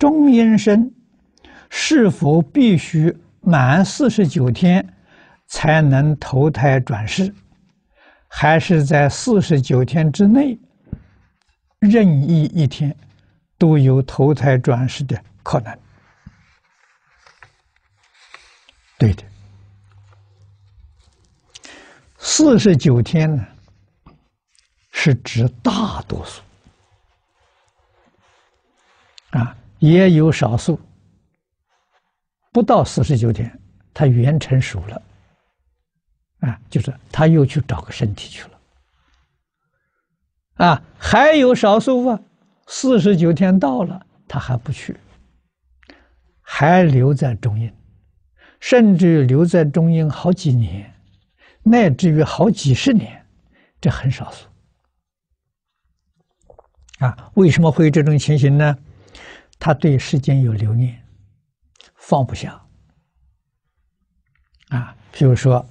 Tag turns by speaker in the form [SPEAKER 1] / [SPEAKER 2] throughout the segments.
[SPEAKER 1] 中阴身是否必须满四十九天才能投胎转世，还是在四十九天之内任意一天都有投胎转世的可能？对的，四十九天呢，是指大多数。啊，也有少数。不到四十九天，他缘成熟了，啊，就是他又去找个身体去了，啊，还有少数啊，四十九天到了，他还不去，还留在中阴，甚至留在中阴好几年，乃至于好几十年，这很少数。啊，为什么会有这种情形呢？他对世间有留念，放不下。啊，比如说，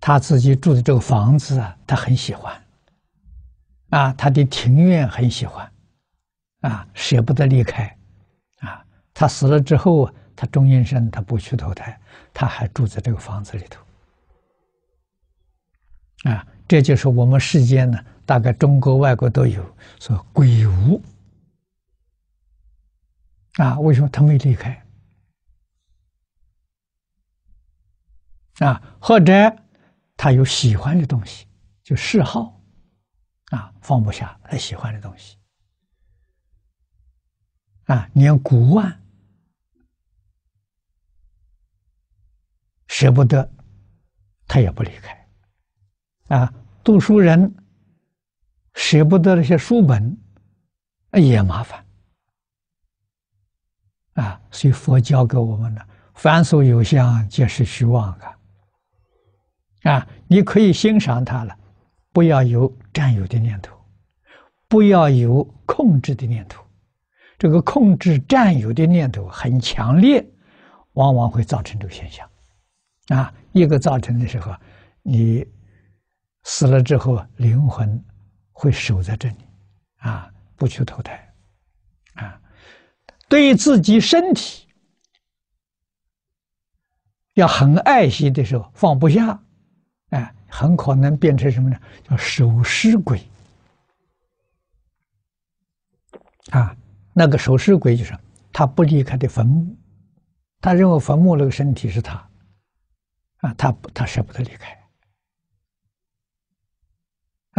[SPEAKER 1] 他自己住的这个房子啊，他很喜欢。啊，他的庭院很喜欢，啊，舍不得离开。啊，他死了之后，他中阴身，他不去投胎，他还住在这个房子里头。啊，这就是我们世间呢，大概中国、外国都有说鬼屋。啊，为什么他没离开？啊，或者他有喜欢的东西，就嗜好，啊，放不下他喜欢的东西，啊，连古玩舍不得，他也不离开，啊，读书人舍不得那些书本，也麻烦。啊，所以佛教给我们的，凡所有相，皆是虚妄啊！啊，你可以欣赏它了，不要有占有的念头，不要有控制的念头。这个控制、占有的念头很强烈，往往会造成这个现象。啊，一个造成的时候，你死了之后，灵魂会守在这里，啊，不去投胎。对自己身体要很爱惜的时候，放不下，哎，很可能变成什么呢？叫守尸鬼啊！那个守尸鬼就是他不离开的坟墓，他认为坟墓那个身体是他啊，他他舍不得离开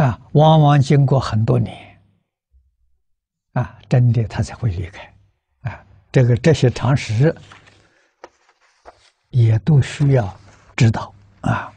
[SPEAKER 1] 啊，往往经过很多年啊，真的他才会离开。这个这些常识也都需要知道啊。